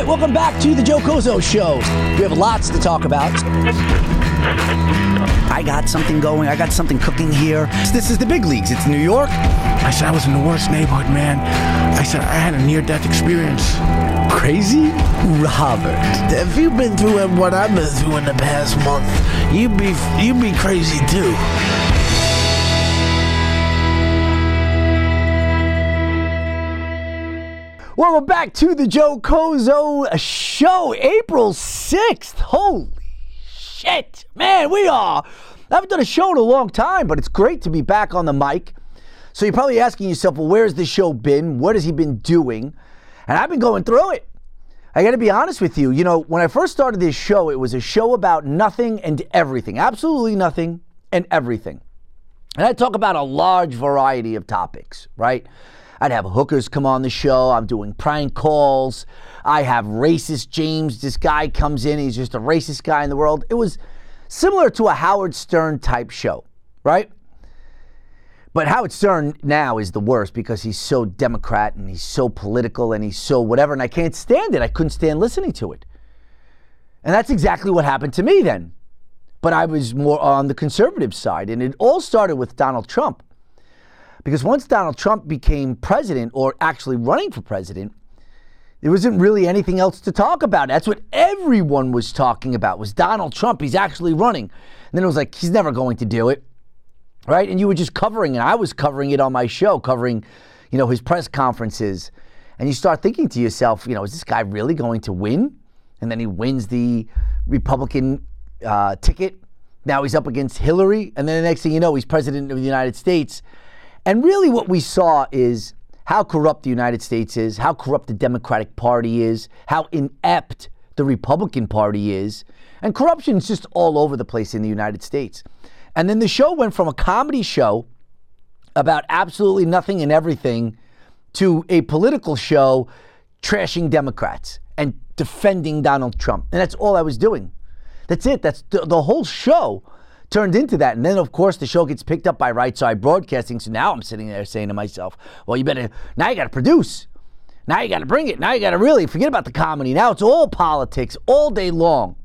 right, welcome back to the Joe Cozo Show. We have lots to talk about. I got something going. I got something cooking here. This is the big leagues. It's New York. I said I was in the worst neighborhood, man. I said I had a near-death experience. Crazy? Robert, if you've been through what I've been through in the past month, you'd be you'd be crazy too. Welcome back to the Joe Cozo Show, April 6th. Holy shit. Man, we are. I haven't done a show in a long time, but it's great to be back on the mic. So you're probably asking yourself, well, where's the show been? What has he been doing? And I've been going through it. I got to be honest with you. You know, when I first started this show, it was a show about nothing and everything, absolutely nothing and everything. And I talk about a large variety of topics, right? I'd have hookers come on the show. I'm doing prank calls. I have racist James. This guy comes in. He's just a racist guy in the world. It was similar to a Howard Stern type show, right? But Howard Stern now is the worst because he's so Democrat and he's so political and he's so whatever. And I can't stand it. I couldn't stand listening to it. And that's exactly what happened to me then. But I was more on the conservative side. And it all started with Donald Trump. Because once Donald Trump became president or actually running for president, there wasn't really anything else to talk about. That's what everyone was talking about was Donald Trump. He's actually running. And then it was like, he's never going to do it. Right? And you were just covering it. I was covering it on my show, covering, you know, his press conferences. And you start thinking to yourself, you know, is this guy really going to win? And then he wins the Republican uh, ticket. Now he's up against Hillary. And then the next thing you know, he's president of the United States. And really, what we saw is how corrupt the United States is, how corrupt the Democratic Party is, how inept the Republican Party is. And corruption is just all over the place in the United States. And then the show went from a comedy show about absolutely nothing and everything to a political show trashing Democrats and defending Donald Trump. And that's all I was doing. That's it. That's the, the whole show turned into that. And then, of course, the show gets picked up by Right Side Broadcasting. So now I'm sitting there saying to myself, well, you better, now you got to produce. Now you got to bring it. Now you got to really forget about the comedy. Now it's all politics all day long.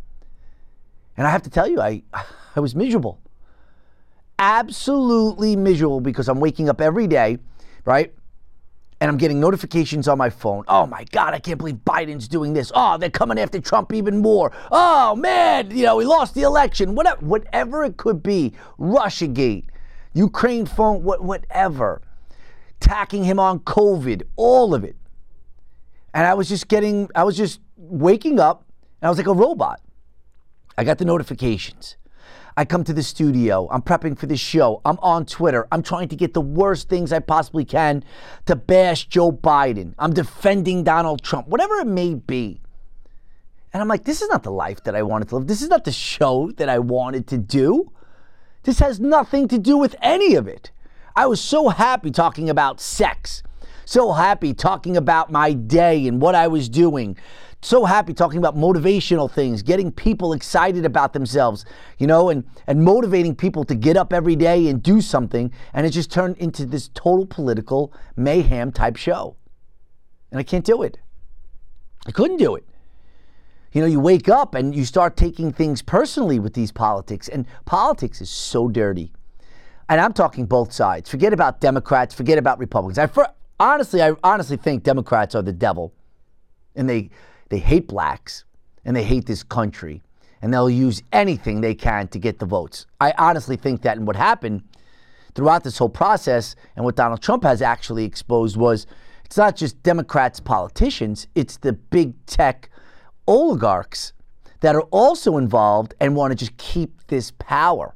And I have to tell you, I, I was miserable. Absolutely miserable because I'm waking up every day, right? And I'm getting notifications on my phone. Oh my God, I can't believe Biden's doing this. Oh, they're coming after Trump even more. Oh man, you know, we lost the election. Whatever, whatever it could be. Russiagate, Ukraine phone, what, whatever. Tacking him on COVID, all of it. And I was just getting, I was just waking up and I was like a robot. I got the notifications. I come to the studio. I'm prepping for the show. I'm on Twitter. I'm trying to get the worst things I possibly can to bash Joe Biden. I'm defending Donald Trump, whatever it may be. And I'm like, this is not the life that I wanted to live. This is not the show that I wanted to do. This has nothing to do with any of it. I was so happy talking about sex, so happy talking about my day and what I was doing, so happy talking about motivational things, getting people excited about themselves, you know, and, and motivating people to get up every day and do something. And it just turned into this total political mayhem type show. And I can't do it. I couldn't do it. You know, you wake up and you start taking things personally with these politics, and politics is so dirty. And I'm talking both sides. Forget about Democrats, forget about Republicans. I for, honestly, I honestly think Democrats are the devil, and they they hate blacks and they hate this country and they'll use anything they can to get the votes. I honestly think that and what happened throughout this whole process and what Donald Trump has actually exposed was it's not just Democrats, politicians, it's the big tech oligarchs that are also involved and want to just keep this power.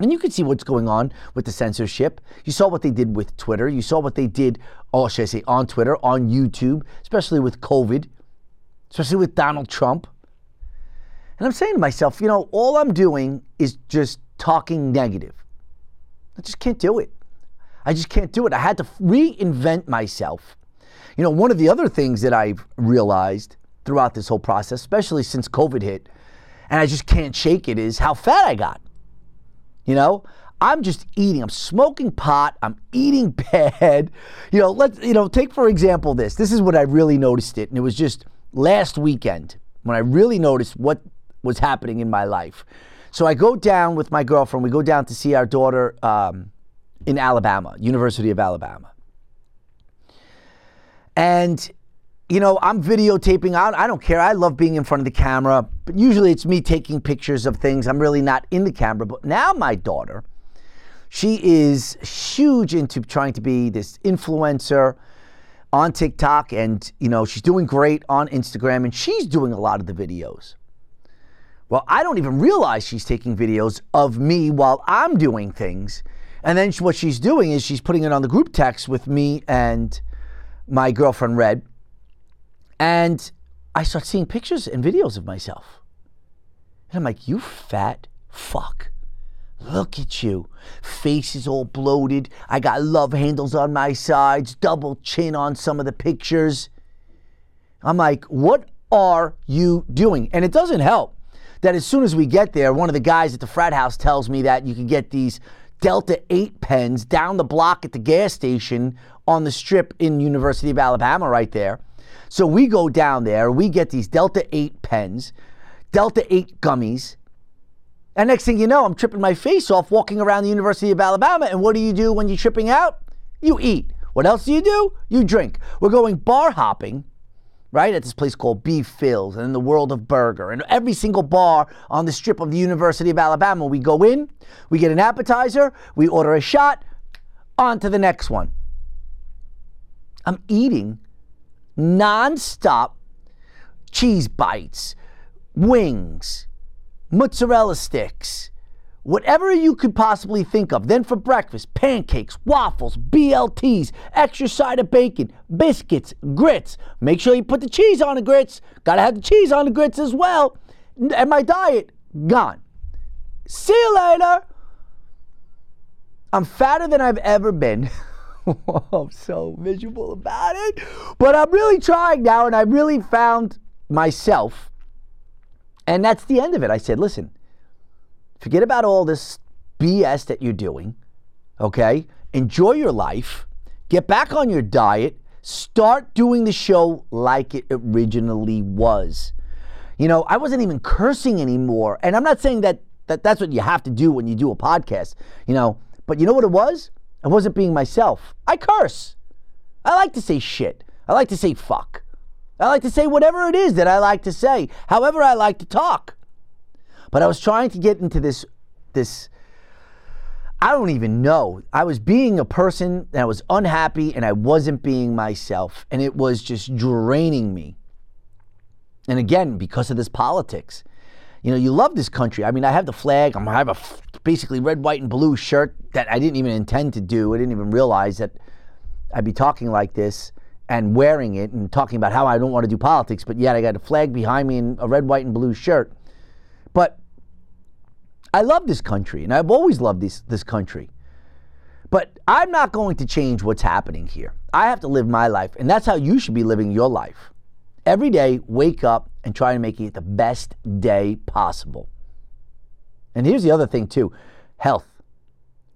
And you can see what's going on with the censorship. You saw what they did with Twitter. You saw what they did, or should I say, on Twitter, on YouTube, especially with COVID especially with Donald Trump. And I'm saying to myself, you know, all I'm doing is just talking negative. I just can't do it. I just can't do it. I had to reinvent myself. You know, one of the other things that I've realized throughout this whole process, especially since COVID hit, and I just can't shake it, is how fat I got. You know, I'm just eating. I'm smoking pot. I'm eating bad. You know, let's, you know, take for example this. This is what I really noticed it. And it was just last weekend when I really noticed what was happening in my life. So I go down with my girlfriend. We go down to see our daughter um, in Alabama, University of Alabama. And, you know, I'm videotaping. I, I don't care. I love being in front of the camera, but usually it's me taking pictures of things. I'm really not in the camera. But now my daughter, she is huge into trying to be this influencer on TikTok and you know she's doing great on Instagram and she's doing a lot of the videos. Well, I don't even realize she's taking videos of me while I'm doing things. And then what she's doing is she's putting it on the group text with me and my girlfriend Red. And I start seeing pictures and videos of myself. And I'm like, you fat fuck. Look at you. Face is all bloated. I got love handles on my sides, double chin on some of the pictures. I'm like, what are you doing? And it doesn't help that as soon as we get there, one of the guys at the frat house tells me that you can get these Delta 8 pens down the block at the gas station on the strip in University of Alabama right there. So we go down there, we get these Delta 8 pens, Delta 8 gummies, and next thing you know, I'm tripping my face off walking around the University of Alabama. And what do you do when you're tripping out? You eat. What else do you do? You drink. We're going bar hopping, right, at this place called Beef Phil's and in the world of burger. And every single bar on the strip of the University of Alabama, we go in, we get an appetizer, we order a shot, on to the next one. I'm eating nonstop cheese bites, wings, mozzarella sticks, whatever you could possibly think of. Then for breakfast, pancakes, waffles, BLTs, extra side of bacon, biscuits, grits. Make sure you put the cheese on the grits. Gotta have the cheese on the grits as well. And my diet, gone. See you later. I'm fatter than I've ever been. I'm so miserable about it. But I'm really trying now, and I really found myself and that's the end of it. I said, listen, forget about all this BS that you're doing, okay? Enjoy your life, get back on your diet, start doing the show like it originally was. You know, I wasn't even cursing anymore. And I'm not saying that, that that's what you have to do when you do a podcast, you know, but you know what it was? I wasn't being myself. I curse. I like to say shit. I like to say fuck. I like to say whatever it is that I like to say, however I like to talk. But I was trying to get into this this I don't even know. I was being a person and I was unhappy and I wasn't being myself and it was just draining me. And again, because of this politics. You know, you love this country. I mean, I have the flag. I have a basically red, white, and blue shirt that I didn't even intend to do. I didn't even realize that I'd be talking like this and wearing it and talking about how I don't want to do politics, but yet I got a flag behind me in a red, white, and blue shirt. But I love this country, and I've always loved this, this country. But I'm not going to change what's happening here. I have to live my life, and that's how you should be living your life. Every day, wake up and try to make it the best day possible. And here's the other thing, too health,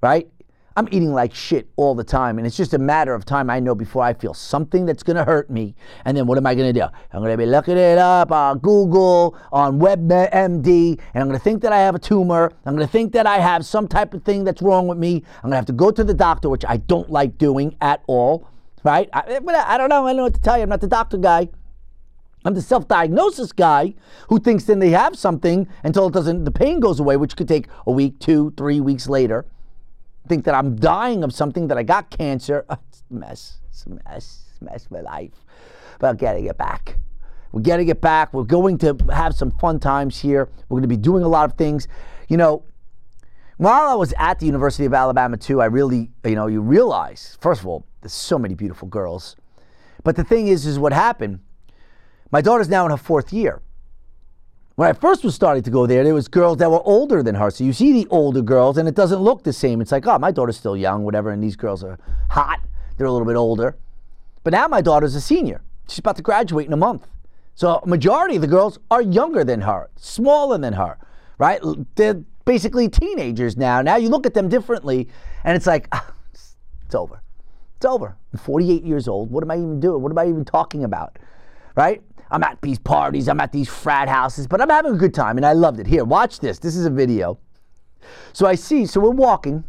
right? I'm eating like shit all the time, and it's just a matter of time. I know before I feel something that's gonna hurt me, and then what am I gonna do? I'm gonna be looking it up on Google, on WebMD, and I'm gonna think that I have a tumor. I'm gonna think that I have some type of thing that's wrong with me. I'm gonna have to go to the doctor, which I don't like doing at all. Right? I, I don't know. I don't know what to tell you. I'm not the doctor guy. I'm the self-diagnosis guy who thinks then they have something until it doesn't. The pain goes away, which could take a week, two, three weeks later think that I'm dying of something, that I got cancer. It's a mess. It's a mess. It's a mess my life. But I gotta get back. We're getting it back. We're going to have some fun times here. We're gonna be doing a lot of things. You know, while I was at the University of Alabama too, I really, you know, you realize, first of all, there's so many beautiful girls. But the thing is, is what happened. My daughter's now in her fourth year. When I first was starting to go there, there was girls that were older than her. So you see the older girls, and it doesn't look the same. It's like, oh, my daughter's still young, whatever, and these girls are hot. They're a little bit older. But now my daughter's a senior. She's about to graduate in a month. So a majority of the girls are younger than her, smaller than her, right? They're basically teenagers now. Now you look at them differently, and it's like, ah, it's over. It's over. I'm 48 years old. What am I even doing? What am I even talking about? Right? I'm at these parties, I'm at these frat houses, but I'm having a good time and I loved it. Here, watch this. This is a video. So I see, so we're walking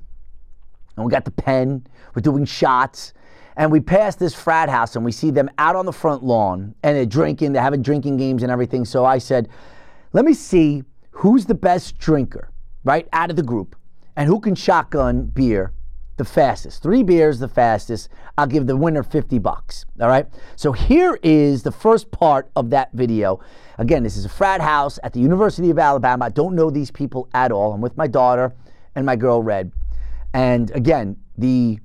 and we got the pen, we're doing shots, and we pass this frat house and we see them out on the front lawn and they're drinking, they're having drinking games and everything. So I said, let me see who's the best drinker, right, out of the group, and who can shotgun beer the fastest. Three beers the fastest. I'll give the winner 50 bucks. All right. So here is the first part of that video. Again, this is a frat house at the University of Alabama. I don't know these people at all. I'm with my daughter and my girl Red. And again, the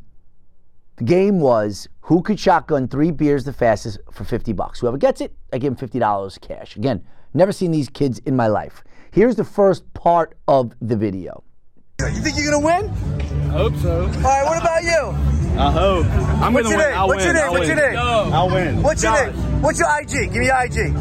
the game was who could shotgun three beers the fastest for 50 bucks. Whoever gets it, I give him $50 cash. Again, never seen these kids in my life. Here's the first part of the video. You think you're gonna win? I hope so. All right. What about you? I hope. I'm What's gonna your win. name? I'll What's win. your name? I'll What's your win. name? I'll win. What's your Josh. name? What's your IG? Give me your IG.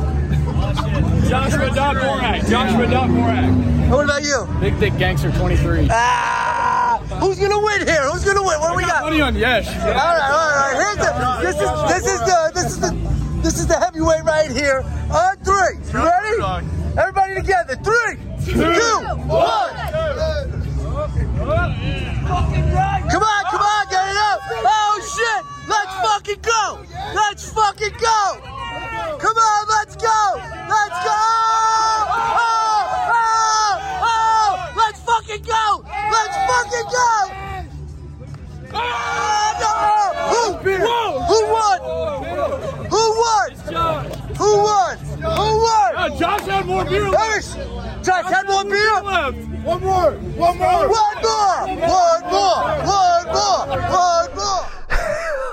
Joshua Dot Morak. Joshua Dot Morak. What about you? Big Thick Gangster 23. Ah! Who's gonna win here? Who's gonna win? What do we got? Money on Yesh. All right, all right. Here's the. This is this is the this is the this is the heavyweight right here. On three. You ready? Everybody together. Three, two, one. Come on, come on, get it up. Oh shit! Let's fucking go. Let's fucking go. Come on, let's go. Let's go. Oh, oh, oh. oh. Let's fucking go. Let's fucking go. Ah, no! Who? Who won? Who won? Who won? Who won? Josh had more beer Finish! Josh had one beer? left. One more! One more! One more! One more! One more! One more!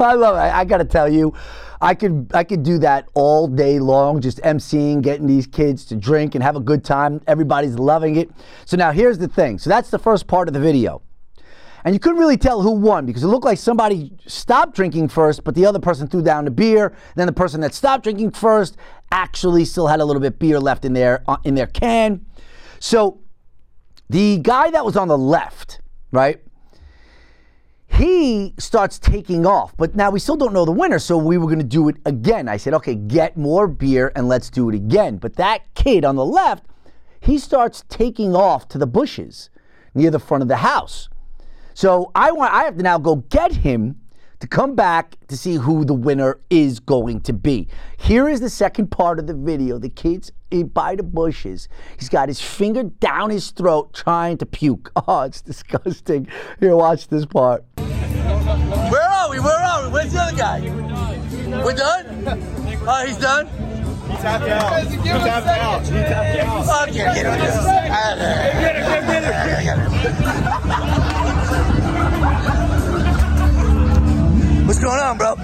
I love it. I, I got to tell you, I could I could do that all day long, just emceeing, getting these kids to drink and have a good time. Everybody's loving it. So now here's the thing. So that's the first part of the video. And you couldn't really tell who won because it looked like somebody stopped drinking first, but the other person threw down the beer. Then the person that stopped drinking first actually still had a little bit of beer left in their uh, in their can. So the guy that was on the left, right? he starts taking off. But now we still don't know the winner, so we were going to do it again. I said, okay, get more beer and let's do it again. But that kid on the left, he starts taking off to the bushes near the front of the house. So I want I have to now go get him to come back to see who the winner is going to be. Here is the second part of the video. The kid's by the bushes. He's got his finger down his throat trying to puke. Oh, it's disgusting. Here, watch this part. Where are we? Where are we? Where's the other guy? We're done? Oh, he's done? He tapped out. He tapped out. He tapped out. Oh, I can't get him. Get it, get it. What's going on, bro?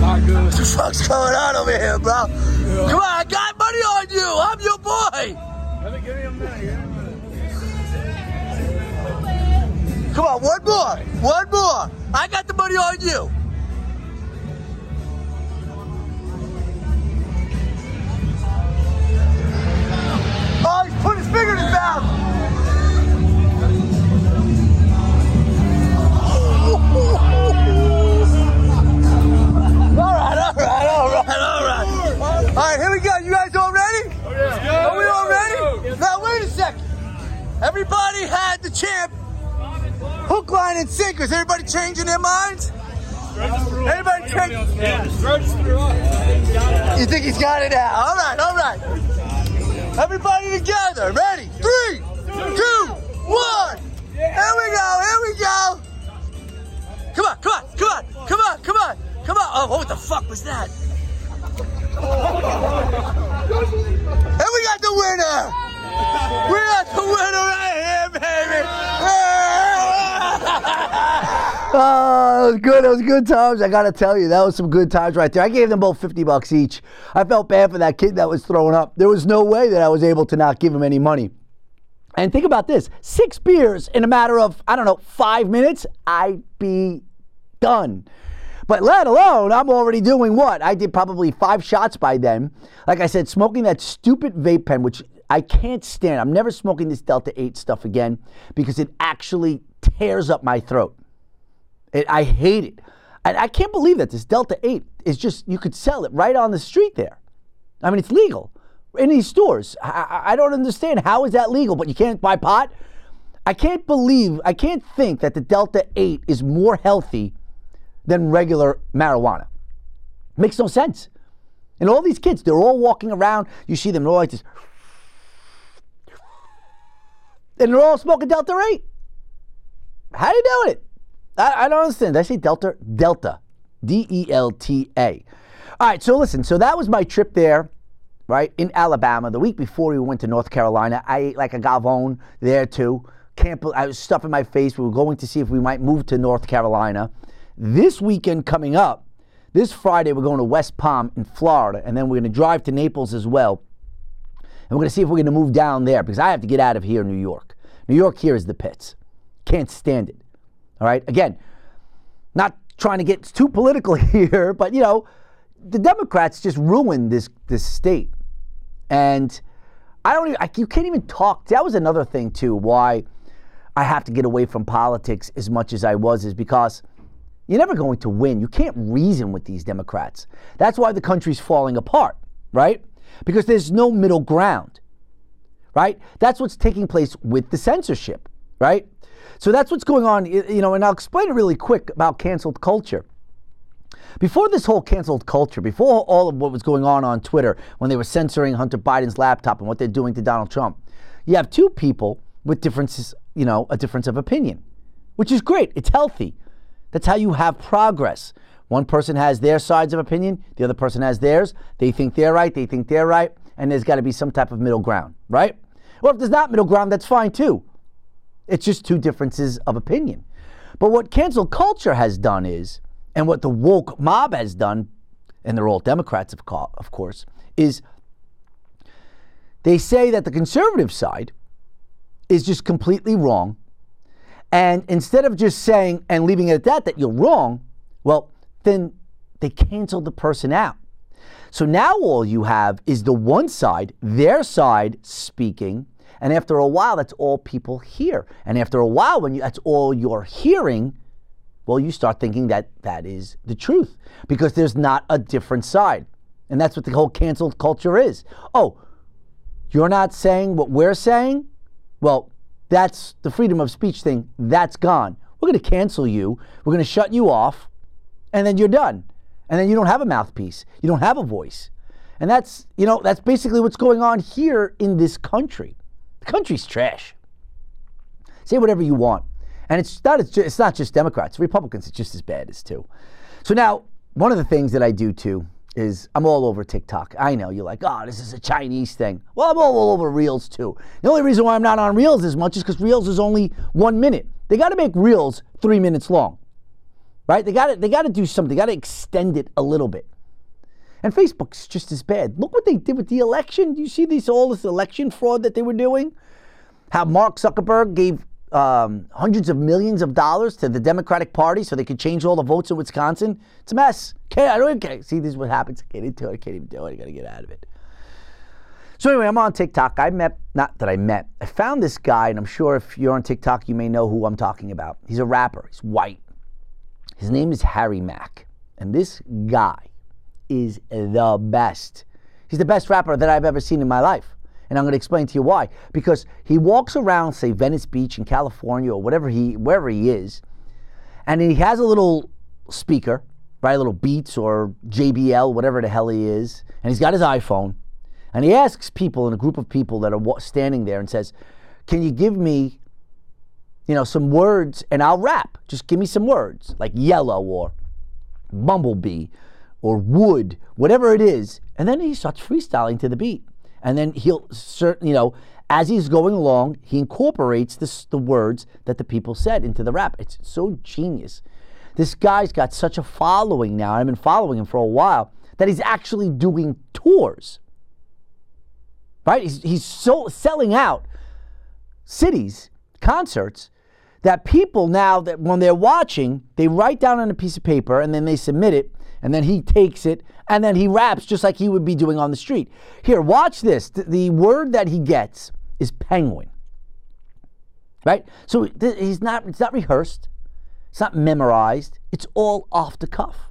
Not good. What the fuck's going on over here, bro? Come on, I got money on you. I'm your boy. Let me give me a minute. Give me a minute. Come on, one more. One more. I got the money on you. Oh, he's put his finger in his mouth. All right, all right, all right. All right, here we go. You guys all ready? Oh, Are we all ready? Now, wait a second. Everybody had the champ hook, line, and sinker. Is everybody changing their minds? Everybody change. You think he's got it now? All right, all right. Everybody together. Ready? Three, two, one. Here we go. Here we go. Come on, come on, come on, come on, come on, come on. Oh, what the fuck was that? And we got the winner. We got the winner right here, baby. Oh, it was good. It was good times. I got to tell you, that was some good times right there. I gave them both 50 bucks each. I felt bad for that kid that was throwing up. There was no way that I was able to not give him any money. And think about this six beers in a matter of, I don't know, five minutes, I'd be done. But let alone, I'm already doing what? I did probably five shots by then. Like I said, smoking that stupid vape pen, which I can't stand. I'm never smoking this Delta 8 stuff again because it actually tears up my throat. It, I hate it. And I can't believe that this Delta 8 is just, you could sell it right on the street there. I mean, it's legal in these stores. I, I- don't understand. How is that legal? But you can't buy pot? I can't believe, I can't think that the Delta 8 is more healthy than regular marijuana. Makes no sense. And all these kids, they're all walking around. You see them, they're all like this. And they're all smoking Delta 8. How do you doing it? I, I don't understand. Did I say Delta? Delta. D E L T A. All right, so listen, so that was my trip there, right, in Alabama. The week before we went to North Carolina, I ate like a gavone there too. Can't, I was stuffing my face. We were going to see if we might move to North Carolina. This weekend coming up, this Friday, we're going to West Palm in Florida, and then we're going to drive to Naples as well. And we're going to see if we're going to move down there because I have to get out of here, in New York. New York here is the pits. Can't stand it. All right. Again, not trying to get too political here, but you know, the Democrats just ruined this this state, and I don't. Even, I, you can't even talk. That was another thing too. Why I have to get away from politics as much as I was is because you're never going to win. You can't reason with these Democrats. That's why the country's falling apart, right? Because there's no middle ground, right? That's what's taking place with the censorship, right? So that's what's going on, you know, and I'll explain it really quick about canceled culture. Before this whole canceled culture, before all of what was going on on Twitter when they were censoring Hunter Biden's laptop and what they're doing to Donald Trump, you have two people with differences, you know, a difference of opinion, which is great. It's healthy. That's how you have progress. One person has their sides of opinion, the other person has theirs. They think they're right, they think they're right, and there's got to be some type of middle ground, right? Well, if there's not middle ground, that's fine too. It's just two differences of opinion. But what cancel culture has done is, and what the woke mob has done, and they're all Democrats, of, of course, is they say that the conservative side is just completely wrong. And instead of just saying and leaving it at that, that you're wrong, well, then they cancel the person out. So now all you have is the one side, their side speaking, and after a while, that's all people hear. And after a while, when you, that's all you're hearing, well, you start thinking that that is the truth because there's not a different side. And that's what the whole canceled culture is. Oh, you're not saying what we're saying? Well, that's the freedom of speech thing. That's gone. We're going to cancel you. We're going to shut you off, and then you're done. And then you don't have a mouthpiece. You don't have a voice. And that's, you know, that's basically what's going on here in this country. The country's trash. Say whatever you want. And it's not, it's, not just Democrats, Republicans, it's just as bad as too. So now, one of the things that I do too is I'm all over TikTok. I know you're like, oh, this is a Chinese thing. Well, I'm all over Reels too. The only reason why I'm not on Reels as much is because Reels is only one minute. They got to make Reels three minutes long, right? They got to they got to do something. They got to extend it a little bit. And Facebook's just as bad. Look what they did with the election. Do you see this all this election fraud that they were doing? How Mark Zuckerberg gave um, hundreds of millions of dollars to the Democratic Party so they could change all the votes in Wisconsin. It's a mess. Can't, I don't even care. See, this is what happens. I get into it. I can't even do it. I got to get out of it. So anyway, I'm on TikTok. I met, not that I met, I found this guy, and I'm sure if you're on TikTok, you may know who I'm talking about. He's a rapper. He's white. His name is Harry Mack. And this guy is the best. He's the best rapper that I've ever seen in my life. And I'm going to explain to you why. Because he walks around, say, Venice Beach in California or whatever he, wherever he is, and he has a little speaker, right? A little Beats or JBL, whatever the hell he is, and he's got his iPhone, and he asks people in a group of people that are standing there and says, "Can you give me, you know, some words and I'll rap? Just give me some words like yellow or bumblebee or wood, whatever it is." And then he starts freestyling to the beat, and then he'll certain, you know. As he's going along, he incorporates this, the words that the people said into the rap. It's so genius. This guy's got such a following now. I've been following him for a while that he's actually doing tours. Right? He's, he's so selling out cities, concerts, that people now that when they're watching, they write down on a piece of paper and then they submit it, and then he takes it and then he raps just like he would be doing on the street. Here, watch this. The, the word that he gets is penguin. Right? So th- he's not. It's not rehearsed. It's not memorized. It's all off the cuff.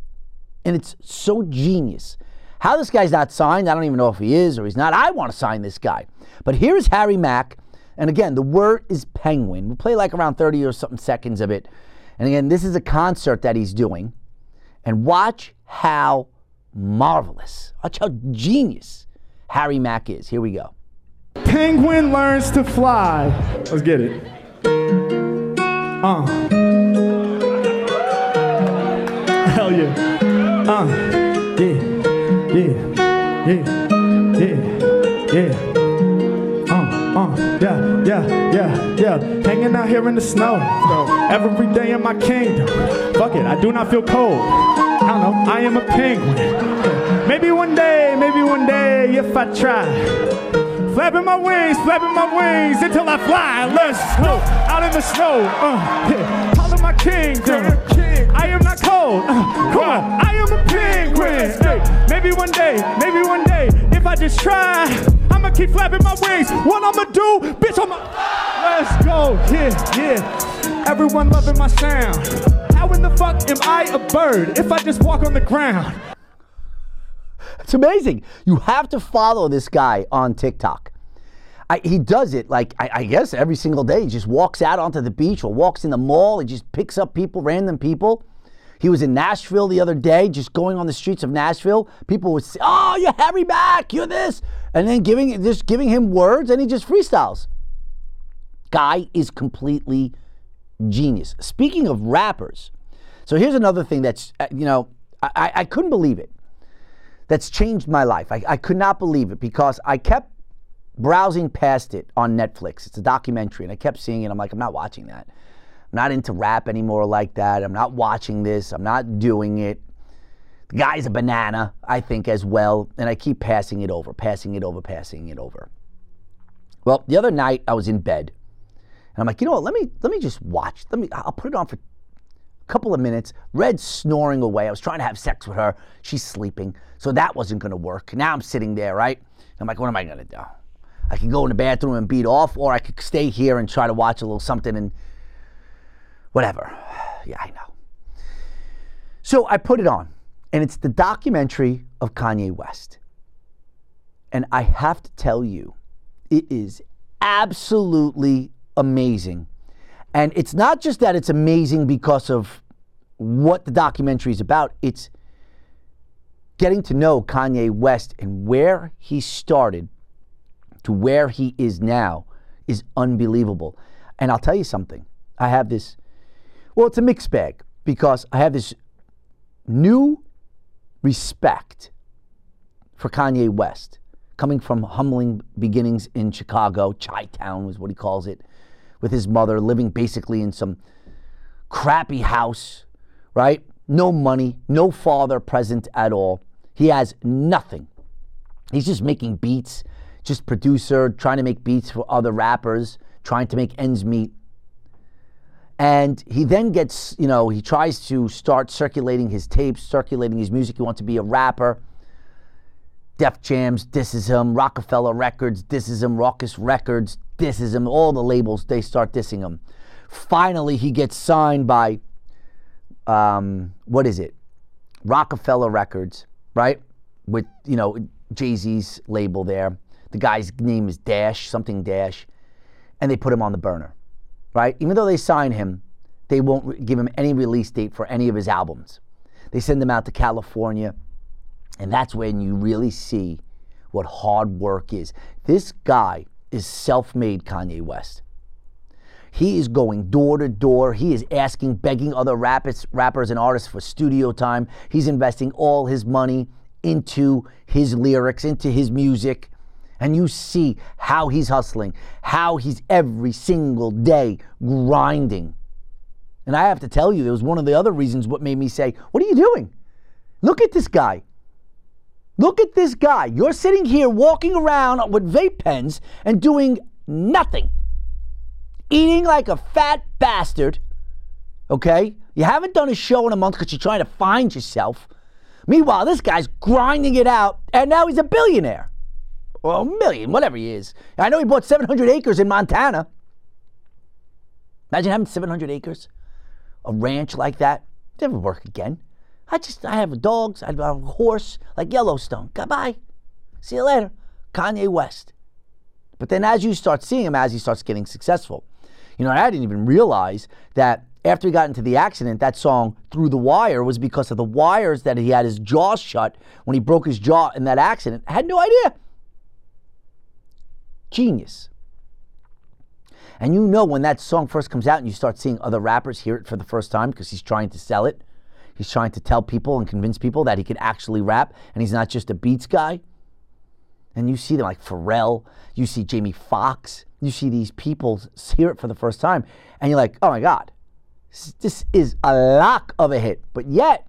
And it's so genius. How this guy's not signed, I don't even know if he is or he's not. I want to sign this guy. But here's Harry Mack. And again, the word is Penguin. We'll play like around 30 or something seconds of it. And again, this is a concert that he's doing. And watch how marvelous, watch how genius Harry Mack is. Here we go. Penguin learns to fly. Let's get it. Uh. Hell yeah. Uh. Yeah. Yeah. Yeah. Yeah. Yeah. Uh, uh, yeah, yeah, yeah, yeah. Hanging out here in the snow. Every day in my kingdom. Fuck it, I do not feel cold. I don't know, I am a penguin. Maybe one day, maybe one day, if I try. Flapping my wings, flapping my wings until I fly. Let's go out in the snow. Uh, yeah. Calling my kingdom. I am not cold. Uh, come on, I am a penguin. Maybe one day, maybe one day, if I just try, I'ma keep flapping my wings. What I'ma do, bitch? I'ma. Let's go. Yeah, yeah. Everyone loving my sound. How in the fuck am I a bird if I just walk on the ground? It's amazing. You have to follow this guy on TikTok. I, he does it like I, I guess every single day. He just walks out onto the beach or walks in the mall. He just picks up people, random people. He was in Nashville the other day, just going on the streets of Nashville. People would say, "Oh, you're Harry Mack, you're this," and then giving just giving him words, and he just freestyles. Guy is completely genius. Speaking of rappers, so here's another thing that's uh, you know I, I, I couldn't believe it that's changed my life. I, I could not believe it because I kept browsing past it on Netflix. It's a documentary, and I kept seeing it. I'm like, I'm not watching that. I'm not into rap anymore like that. I'm not watching this. I'm not doing it. The guy's a banana, I think, as well. And I keep passing it over, passing it over, passing it over. Well, the other night I was in bed, and I'm like, you know what? Let me let me just watch. Let me. I'll put it on for couple of minutes, Red snoring away. I was trying to have sex with her. She's sleeping. So that wasn't going to work. Now I'm sitting there, right? I'm like, what am I going to do? I could go in the bathroom and beat off, or I could stay here and try to watch a little something and whatever. Yeah, I know. So I put it on, and it's the documentary of Kanye West. And I have to tell you, it is absolutely amazing and it's not just that it's amazing because of what the documentary is about, it's getting to know Kanye West and where he started to where he is now is unbelievable. And I'll tell you something. I have this, well, it's a mixed bag because I have this new respect for Kanye West coming from humbling beginnings in Chicago. Chi Town was what he calls it with his mother, living basically in some crappy house, right? No money, no father present at all. He has nothing. He's just making beats, just producer, trying to make beats for other rappers, trying to make ends meet. And he then gets, you know, he tries to start circulating his tapes, circulating his music. He wants to be a rapper. Def Jams disses him, Roc-A-Fella Records disses him, Rawkus Records disses him, all the labels, they start dissing him. Finally, he gets signed by, um, what is it? Roc-A-Fella Records, right? With, you know, Jay Z's label there. The guy's name is Dash, something Dash. And they put him on the burner, right? Even though they sign him, they won't give him any release date for any of his albums. They send him out to California and that's when you really see what hard work is. This guy is self made Kanye West. He is going door to door. He is asking, begging other rappers, rappers and artists for studio time. He's investing all his money into his lyrics, into his music. And you see how he's hustling, how he's every single day grinding. And I have to tell you, it was one of the other reasons what made me say, What are you doing? Look at this guy. Look at this guy. You're sitting here walking around with vape pens and doing nothing. Eating like a fat bastard. Okay? You haven't done a show in a month because you're trying to find yourself. Meanwhile, this guy's grinding it out, and now he's a billionaire. Or a million, whatever he is. I know he bought 700 acres in Montana. Imagine having 700 acres, a ranch like that. Never work again. I just, I have dogs, I have a horse, like Yellowstone. Goodbye. See you later. Kanye West. But then as you start seeing him, as he starts getting successful, you know, I didn't even realize that after he got into the accident, that song Through the Wire was because of the wires that he had his jaw shut when he broke his jaw in that accident. I had no idea. Genius. And you know when that song first comes out and you start seeing other rappers hear it for the first time because he's trying to sell it. He's trying to tell people and convince people that he can actually rap and he's not just a beats guy. And you see them like Pharrell, you see Jamie Foxx, you see these people hear it for the first time, and you're like, oh my God, this is a lock of a hit. But yet,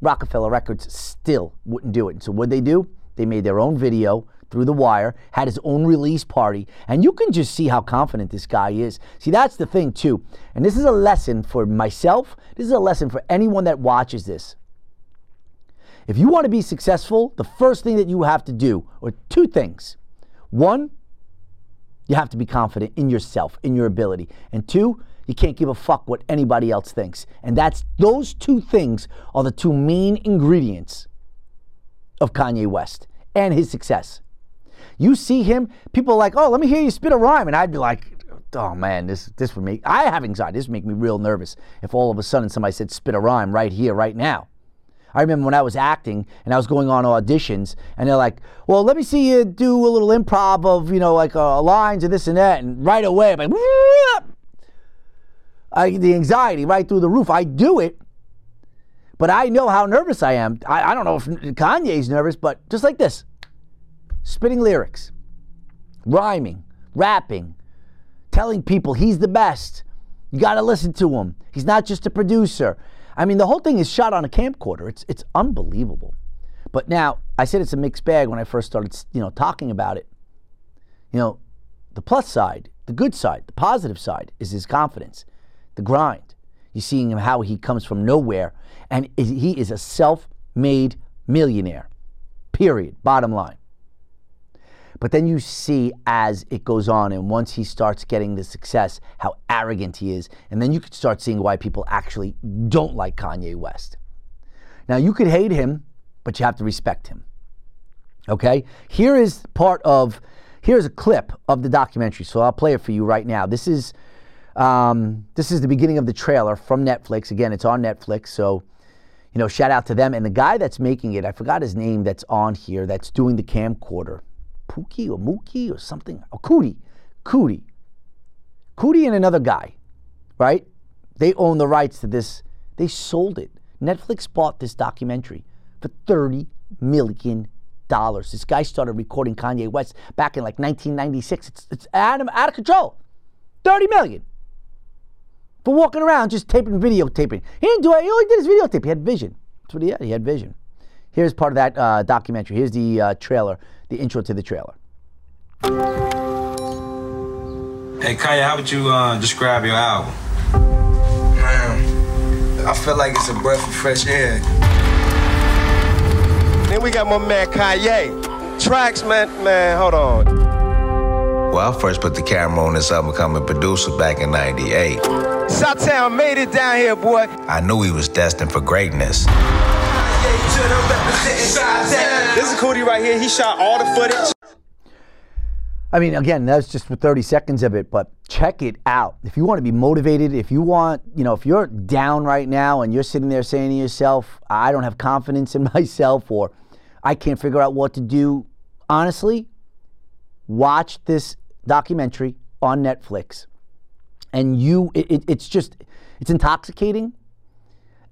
Roc-A-Fella Records still wouldn't do it. So what they do? They made their own video through the wire, had his own release party, and you can just see how confident this guy is. See, that's the thing too. And this is a lesson for myself. This is a lesson for anyone that watches this. If you want to be successful, the first thing that you have to do are two things. One, you have to be confident in yourself, in your ability. And two, you can't give a fuck what anybody else thinks. And that's those two things are the two main ingredients of Kanye West and his success. You see him, people are like, "Oh, let me hear you spit a rhyme," and I'd be like, "Oh man, this this would make I have anxiety. This would make me real nervous if all of a sudden somebody said spit a rhyme right here, right now." I remember when I was acting and I was going on auditions, and they're like, "Well, let me see you do a little improv of you know like uh, lines and this and that," and right away I'm like, I, the anxiety right through the roof. I do it, but I know how nervous I am. I, I don't know if Kanye's nervous, but just like this spitting lyrics, rhyming, rapping, telling people he's the best. You got to listen to him. He's not just a producer. I mean, the whole thing is shot on a camcorder. It's it's unbelievable. But now I said it's a mixed bag when I first started, you know, talking about it. You know, the plus side, the good side, the positive side is his confidence the grind. You're seeing him how he comes from nowhere, and he is a self made millionaire. Period. Bottom line. But then you see as it goes on, and once he starts getting the success, how arrogant he is. And then you could start seeing why people actually don't like Kanye West. Now, you could hate him, but you have to respect him. Okay? Here is part of, here's a clip of the documentary. So I'll play it for you right now. This is um, this is the beginning of the trailer from Netflix. Again, it's on Netflix, so you know, shout out to them. And the guy that's making it, I forgot his name. That's on here. That's doing the camcorder, Pookie or Mookie or something. Oh, Coodie, Coodie, Coodie, and another guy, right? They own the rights to this. They sold it. Netflix bought this documentary for thirty million dollars. This guy started recording Kanye West back in like 1996. It's, it's out, of, out of control. 30 million for walking around just taping, videotaping. He didn't do it. He only did his videotape. He had vision. That's what he had. He had vision. Here's part of that uh, documentary. Here's the uh, trailer, the intro to the trailer. Hey, Kanye, how would you uh, describe your album? Man, I feel like it's a breath of fresh air. Then we got my man Kanye. Tracks, man, man, hold on. Well, I first put the camera on this album becoming a producer back in 98. Southtown made it down here, boy. I knew he was destined for greatness. This is Coodie right here. He shot all the footage. I mean, again, that's just for 30 seconds of it, but check it out. If you want to be motivated, if you want, you know, if you're down right now and you're sitting there saying to yourself, I don't have confidence in myself or I can't figure out what to do, honestly, watch this documentary on Netflix, and you, it, it, it's just, it's intoxicating.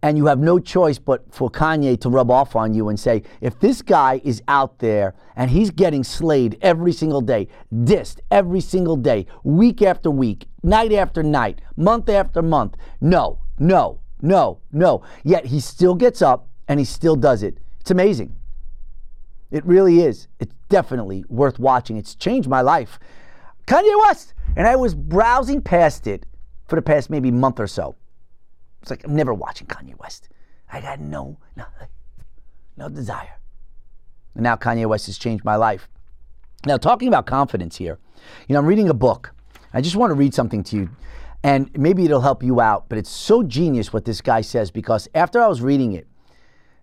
And you have no choice but for Kanye to rub off on you and say, if this guy is out there and he's getting slayed every single day, dissed every single day, week after week, night after night, month after month, no, no, no, no. Yet he still gets up and he still does it. It's amazing. It really is. It's definitely worth watching. It's changed my life. Kanye West. And I was browsing past it for the past maybe month or so. It's like I'm never watching Kanye West. I got no, no, no desire. And now Kanye West has changed my life. Now, talking about confidence here, you know, I'm reading a book. I just want to read something to you. And maybe it'll help you out, but it's so genius what this guy says because after I was reading it,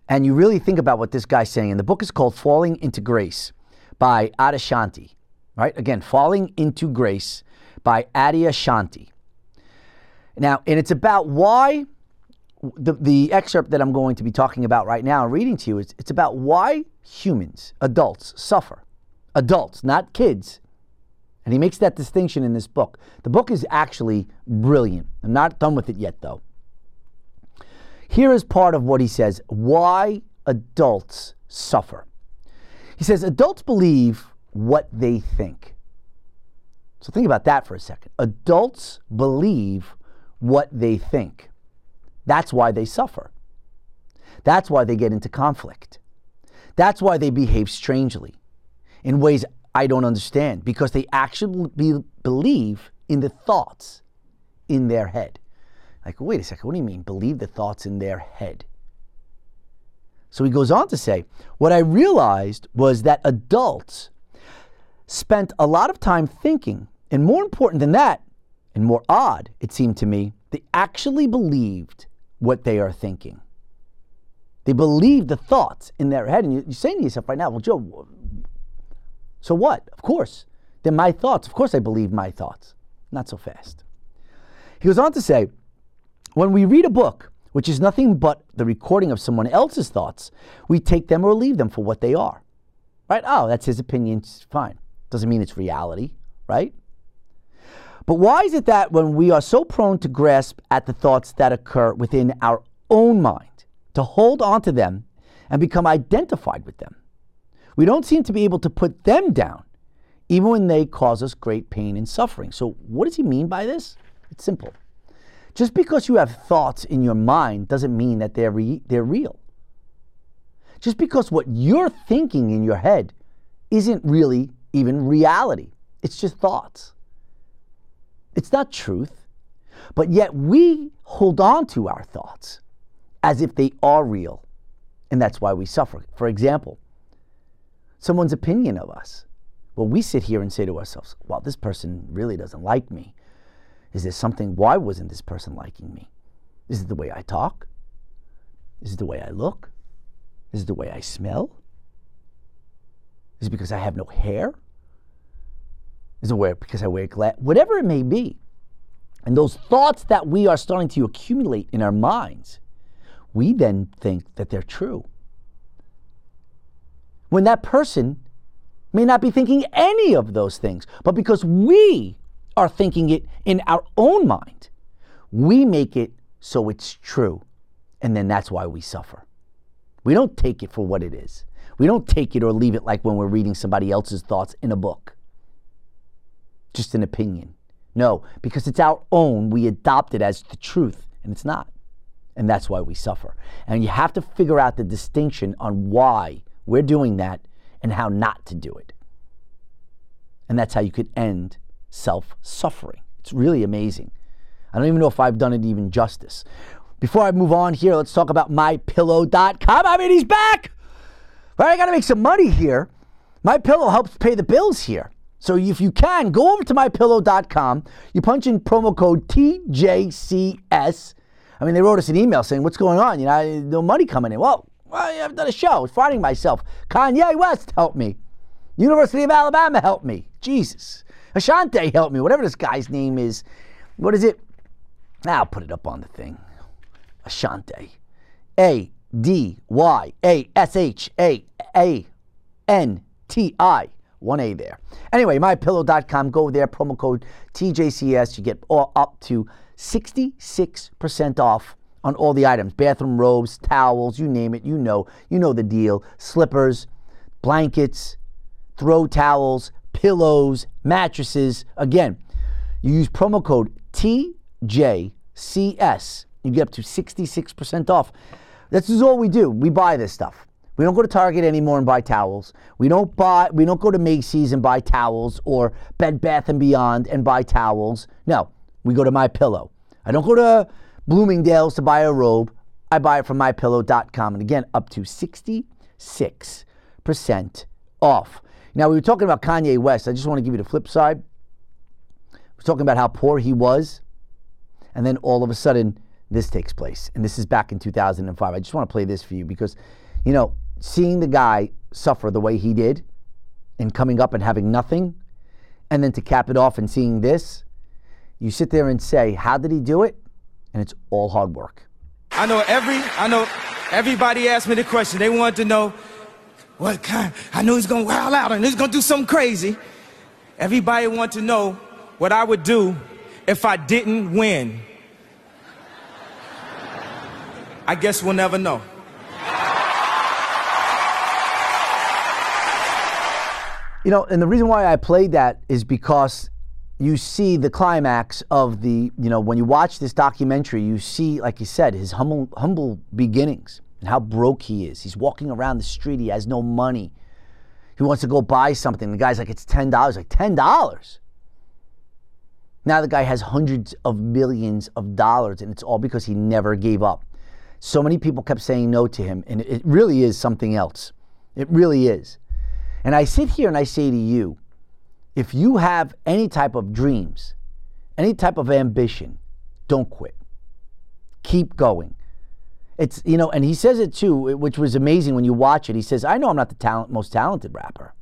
and you really think about what this guy's saying, and the book is called Falling into Grace by Adyashanti, right? Again, Falling into Grace by Adyashanti. Now, and it's about why the, the excerpt that I'm going to be talking about right now and reading to you is it's about why humans, adults, suffer. Adults, not kids. And he makes that distinction in this book. The book is actually brilliant. I'm not done with it yet, though. Here is part of what he says why adults suffer. He says adults believe what they think. So think about that for a second. Adults believe what they think. That's why they suffer. That's why they get into conflict. That's why they behave strangely in ways I don't understand because they actually be, believe in the thoughts in their head. Like, wait a second, what do you mean, believe the thoughts in their head? So he goes on to say, what I realized was that adults spent a lot of time thinking, and more important than that, and more odd, it seemed to me, they actually believed what they are thinking. They believe the thoughts in their head. And you're saying to yourself right now, well, Joe, so what? Of course. They're my thoughts. Of course I believe my thoughts. Not so fast. He goes on to say, when we read a book, which is nothing but the recording of someone else's thoughts, we take them or leave them for what they are. Right? Oh, that's his opinion. It's fine. Doesn't mean it's reality, right? But why is it that when we are so prone to grasp at the thoughts that occur within our own mind, to hold on to them and become identified with them, we don't seem to be able to put them down, even when they cause us great pain and suffering. So, what does he mean by this? It's simple. Just because you have thoughts in your mind doesn't mean that they're, re- they're real. Just because what you're thinking in your head isn't really even reality, it's just thoughts. It's not truth, but yet we hold on to our thoughts as if they are real, and that's why we suffer. For example, someone's opinion of us. Well, we sit here and say to ourselves, well, this person really doesn't like me. Is there something, why wasn't this person liking me? Is it the way I talk? Is it the way I look? Is it the way I smell? Is it because I have no hair? Is it where, because I wear glasses? Whatever it may be. And those thoughts that we are starting to accumulate in our minds, we then think that they're true. When that person may not be thinking any of those things, but because we are thinking it in our own mind. We make it so it's true. And then that's why we suffer. We don't take it for what it is. We don't take it or leave it like when we're reading somebody else's thoughts in a book. Just an opinion. No, because it's our own, we adopt it as the truth, and it's not. And that's why we suffer. And you have to figure out the distinction on why we're doing that and how not to do it. And that's how you could end self suffering. It's really amazing. I don't even know if I've done it even justice. Before I move on here, let's talk about mypillow.com. I mean, he's back. Right, I got to make some money here. My pillow helps pay the bills here. So if you can, go over to mypillow.com. You punch in promo code TJCS. I mean, they wrote us an email saying, "What's going on? You know, no money coming in." Well, I haven't done a show. Finding myself. Kanye West help me. University of Alabama help me. Jesus. Ashante help me, whatever this guy's name is. What is it? I'll put it up on the thing. Ashante. A D Y A S H A A N T I. One A there. Anyway, mypillow.com. Go there, promo code TJCS. You get all up to 66% off on all the items bathroom robes, towels, you name it, you know. You know the deal. Slippers, blankets, throw towels, pillows, mattresses. Again, you use promo code TJCS. You get up to 66% off. This is all we do. We buy this stuff. We don't go to Target anymore and buy towels. We don't buy we don't go to Macy's and buy towels or Bed Bath and Beyond and buy towels. No, we go to My Pillow. I don't go to Bloomingdale's to buy a robe. I buy it from mypillow.com and again up to 66% off. Now, we were talking about Kanye West. I just want to give you the flip side. We're talking about how poor he was. And then all of a sudden, this takes place. And this is back in 2005. I just want to play this for you because, you know, seeing the guy suffer the way he did and coming up and having nothing, and then to cap it off and seeing this, you sit there and say, How did he do it? And it's all hard work. I know every, I know everybody asked me the question. They wanted to know what kind. I know he's gonna wild out and he's gonna do something crazy. Everybody wanted to know what I would do if I didn't win. I guess we'll never know. You know, and the reason why I played that is because you see the climax of the, you know, when you watch this documentary, you see, like you said, his humble, humble beginnings and how broke he is. He's walking around the street, he has no money. He wants to go buy something. The guy's like, it's $10. Like, $10? Now the guy has hundreds of millions of dollars, and it's all because he never gave up. So many people kept saying no to him, and it really is something else. It really is. And I sit here and I say to you, if you have any type of dreams, any type of ambition, don't quit. Keep going. It's, you know, and he says it too, which was amazing when you watch it. He says, I know I'm not the talent, most talented rapper.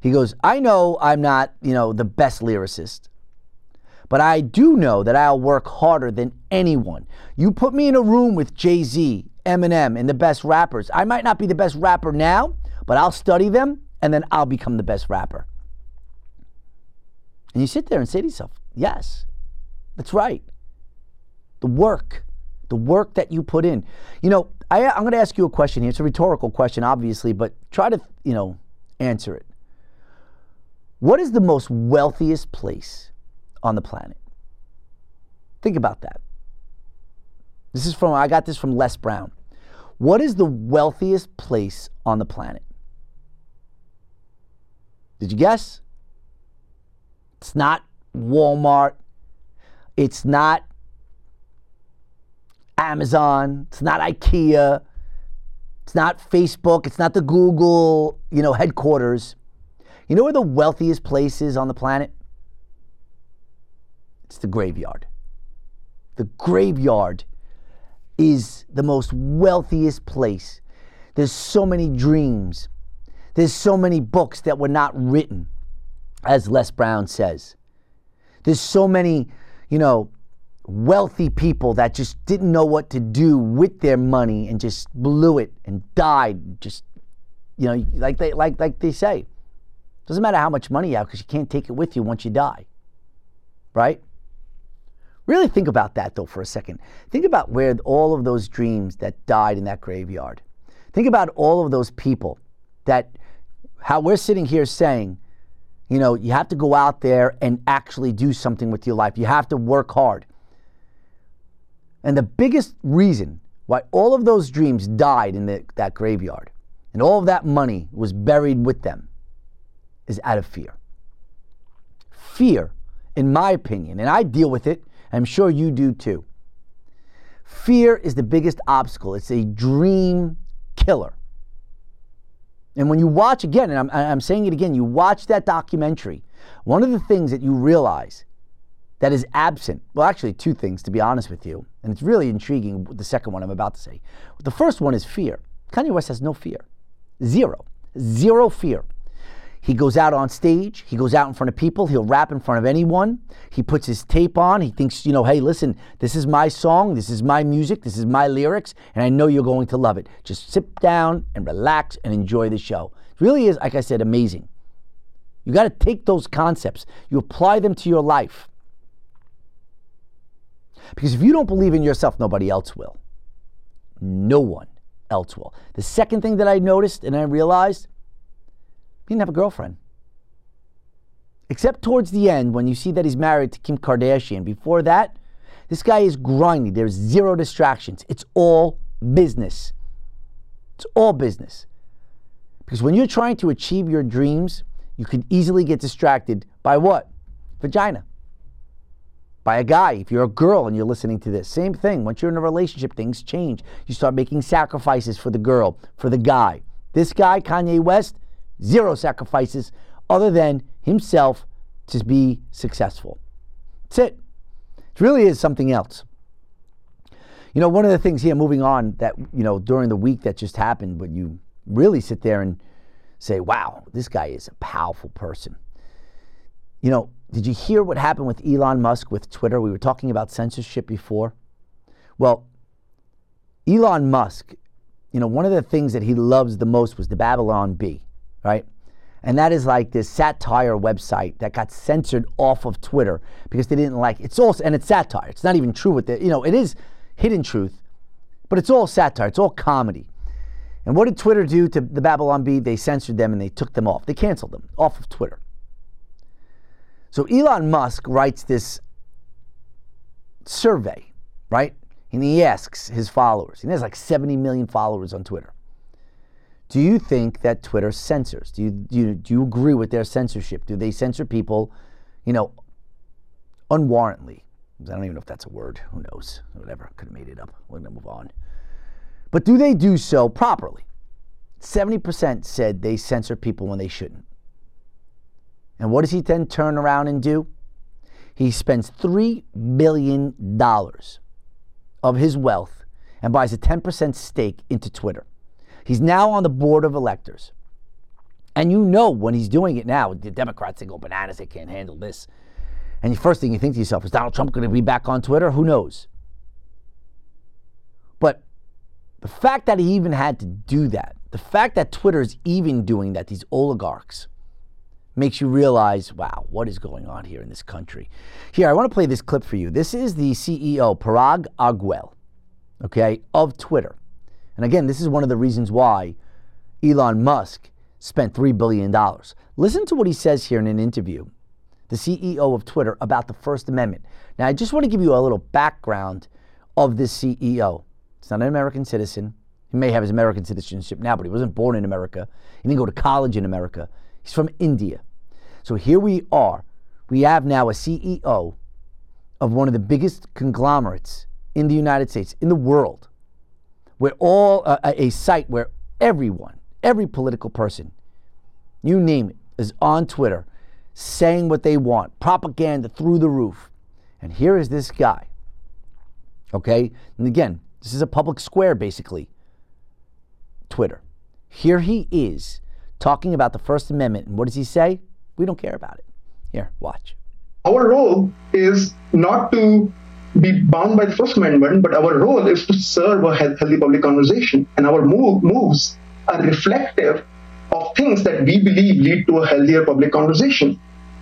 He goes, I know I'm not, you know, the best lyricist, but I do know that I'll work harder than anyone. You put me in a room with Jay Z, Eminem, and the best rappers. I might not be the best rapper now, but I'll study them and then I'll become the best rapper. And you sit there and say to yourself, yes, that's right. The work, the work that you put in. You know, I, am going to ask you a question here. It's a rhetorical question, obviously, but try to, you know, answer it. What is the most wealthiest place on the planet? Think about that. This is from, I got this from Les Brown. What is the wealthiest place on the planet? Did you guess? It's not Walmart. It's not Amazon. It's not IKEA. It's not Facebook. It's not the Google, you know, headquarters. You know where the wealthiest place is on the planet? It's the graveyard. The graveyard is the most wealthiest place. There's so many dreams. There's so many books that were not written, as Les Brown says. There's so many, you know, wealthy people that just didn't know what to do with their money and just blew it and died. Just, you know, like they like like they say, doesn't matter how much money you have because you can't take it with you once you die, right? Really think about that though for a second. Think about where all of those dreams that died in that graveyard. Think about all of those people that, how we're sitting here saying, you know, you have to go out there and actually do something with your life. You have to work hard. And the biggest reason why all of those dreams died in the, that graveyard and all of that money was buried with them is out of fear. Fear, in my opinion, and I deal with it, I'm sure you do too. Fear is the biggest obstacle, it's a dream killer. And when you watch again, and I'm, I'm saying it again, you watch that documentary, one of the things that you realize that is absent, well, actually, two things, to be honest with you, and it's really intriguing, the second one I'm about to say. The first one is fear. Kanye West has no fear. Zero. Zero fear. He goes out on stage, he goes out in front of people, he'll rap in front of anyone. He puts his tape on, he thinks, you know, hey, listen, this is my song, this is my music, this is my lyrics, and I know you're going to love it. Just sit down and relax and enjoy the show. It really is, like I said, amazing. You got to take those concepts, you apply them to your life. Because if you don't believe in yourself, nobody else will. No one else will. The second thing that I noticed and I realized, he didn't have a girlfriend. Except towards the end when you see that he's married to Kim Kardashian. Before that, this guy is grinding. There's zero distractions. It's all business. It's all business. Because when you're trying to achieve your dreams, you can easily get distracted by what? Vagina by a guy. If you're a girl and you're listening to this, same thing. Once you're in a relationship, things change. You start making sacrifices for the girl, for the guy. This guy, Kanye West, zero sacrifices other than himself to be successful. That's it. It really is something else. You know, one of the things here, moving on, that, you know, during the week that just happened, when you really sit there and say, wow, this guy is a powerful person. You know, did you hear what happened with Elon Musk with Twitter? We were talking about censorship before. Well, Elon Musk, you know, one of the things that he loves the most was the Babylon Bee, right? And that is like this satire website that got censored off of Twitter because they didn't like it's all and it's satire. It's not even true with it. You know, it is hidden truth, but it's all satire. It's all comedy. And what did Twitter do to the Babylon Bee? They censored them and they took them off. They canceled them off of Twitter. So Elon Musk writes this survey, right? And he asks his followers, he has like 70 million followers on Twitter. Do you think that Twitter censors? Do you, do you, do you agree with their censorship? Do they censor people, you know, unwarrantedly? I don't even know if that's a word. Who knows? Whatever. Could have made it up. We're going to move on. But do they do so properly? 70% said they censor people when they shouldn't. And what does he then turn around and do? He spends $3 billion of his wealth and buys a 10% stake into Twitter. He's now on the board of electors. And you know when he's doing it now, the Democrats they go oh, bananas, they can't handle this. And the first thing you think to yourself is Donald Trump going to be back on Twitter? Who knows? But the fact that he even had to do that, the fact that Twitter is even doing that, these oligarchs, makes you realize, wow, what is going on here in this country? Here, I want to play this clip for you. This is the CEO, Parag Agrawal, okay, of Twitter. And again, this is one of the reasons why Elon Musk spent $3 billion. Listen to what he says here in an interview, the CEO of Twitter, about the First Amendment. Now, I just want to give you a little background of this CEO. He's not an American citizen. He may have his American citizenship now, but he wasn't born in America. He didn't go to college in America. He's from India. So here we are. We have now a CEO of one of the biggest conglomerates in the United States, in the world, where all uh, a site where everyone, every political person, you name it, is on Twitter saying what they want, propaganda through the roof. And here is this guy. Okay? And again, this is a public square, basically. Twitter. Here he is talking about the First Amendment. And what does he say? We don't care about it. Here, watch. Our role is not to be bound by the First Amendment, but our role is to serve a healthy public conversation. And our move, moves are reflective of things that we believe lead to a healthier public conversation.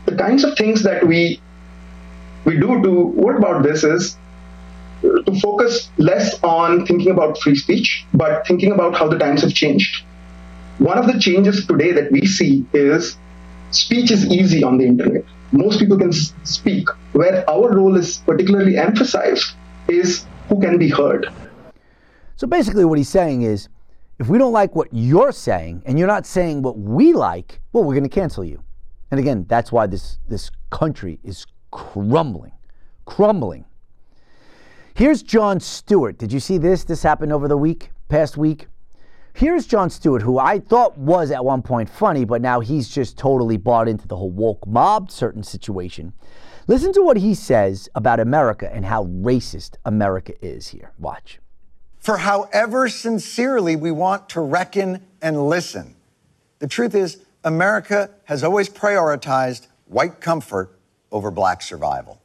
The kinds of things that we we do to what about this is uh, to focus less on thinking about free speech, but thinking about how the times have changed. One of the changes today that we see is speech is easy on the internet. Most people can speak. Where our role is particularly emphasized is who can be heard. So basically, what he's saying is if we don't like what you're saying and you're not saying what we like, well, we're going to cancel you. And again, that's why this, this country is crumbling, crumbling. Here's Jon Stewart. Did you see this? This happened over the week, past week. Here's Jon Stewart, who I thought was at one point funny, but now he's just totally bought into the whole woke mob certain situation. Listen to what he says about America and how racist America is here. Watch. For however sincerely we want to reckon and listen, the truth is, America has always prioritized white comfort over black survival.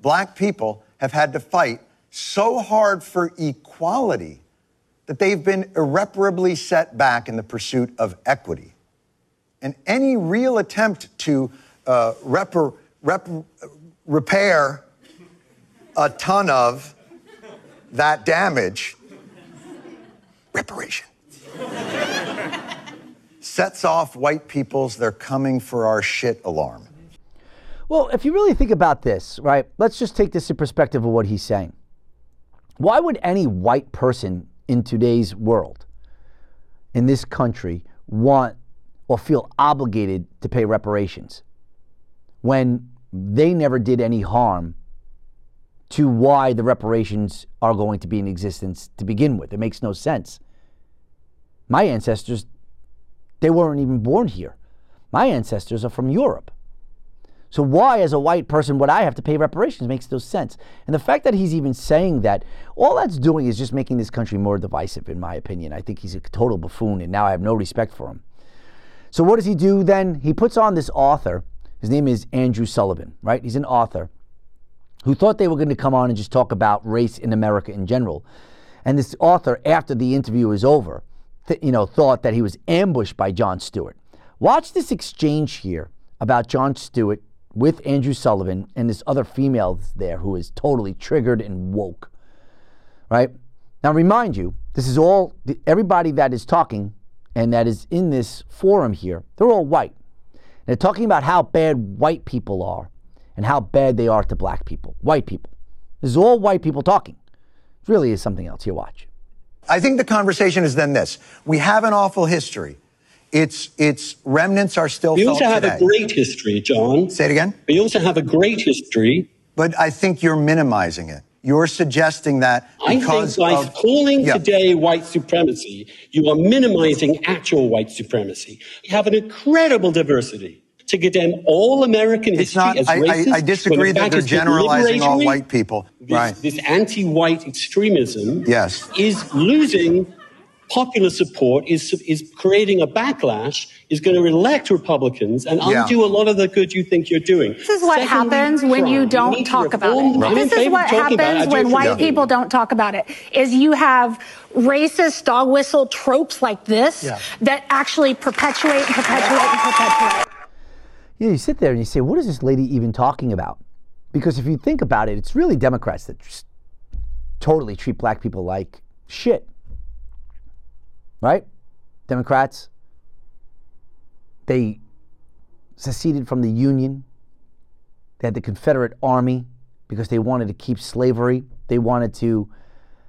Black people have had to fight so hard for equality that they've been irreparably set back in the pursuit of equity. And any real attempt to uh, rep- repair a ton of that damage, reparation, sets off white people's they're coming for our shit alarm. Well, if you really think about this, right, let's just take this in perspective of what he's saying. Why would any white person in today's world, in this country, want or feel obligated to pay reparations when they never did any harm to why the reparations are going to be in existence to begin with. It makes no sense. My ancestors, they weren't even born here. My ancestors are from Europe. So why, as a white person, would I have to pay reparations? Makes no sense. And the fact that he's even saying that, all that's doing is just making this country more divisive, in my opinion. I think he's a total buffoon, and now I have no respect for him. So what does he do then? He puts on this author. His name is Andrew Sullivan, right? He's an author who thought they were going to come on and just talk about race in America in general. And this author, after the interview was over, th- you know, thought that he was ambushed by Jon Stewart. Watch this exchange here about Jon Stewart with Andrew Sullivan and this other female there who is totally triggered and woke. Right? Now, remind you, this is all, everybody that is talking and that is in this forum here, they're all white. They're talking about how bad white people are and how bad they are to black people, white people. This is all white people talking. It really is something else. Here, watch. I think the conversation is then this we have an awful history. Its its remnants are still. We also have today. a great history, John. Say it again. We also have a great history. But I think you're minimizing it. You're suggesting that because I think by of, calling yeah. today white supremacy, you are minimizing actual white supremacy. We have an incredible diversity. To condemn all American It's history not. as I, racist, I, I disagree that they're generalizing all white people. This, right. this anti-white extremism Yes. is losing popular support, is, is creating a backlash, is going to elect Republicans and Yeah. undo a lot of the good you think you're doing. This is what happens when you don't talk about it. I'm This is what of talking about it. I happens when white appreciate it. people don't talk about it. Is you have racist dog whistle tropes like this Yeah. that actually perpetuate and perpetuate and perpetuate. Yeah, you sit there and you say, what is this lady even talking about? Because if you think about it, it's really Democrats that just totally treat black people like shit. Right? Democrats, they seceded from the Union. They had the Confederate Army because they wanted to keep slavery. They wanted to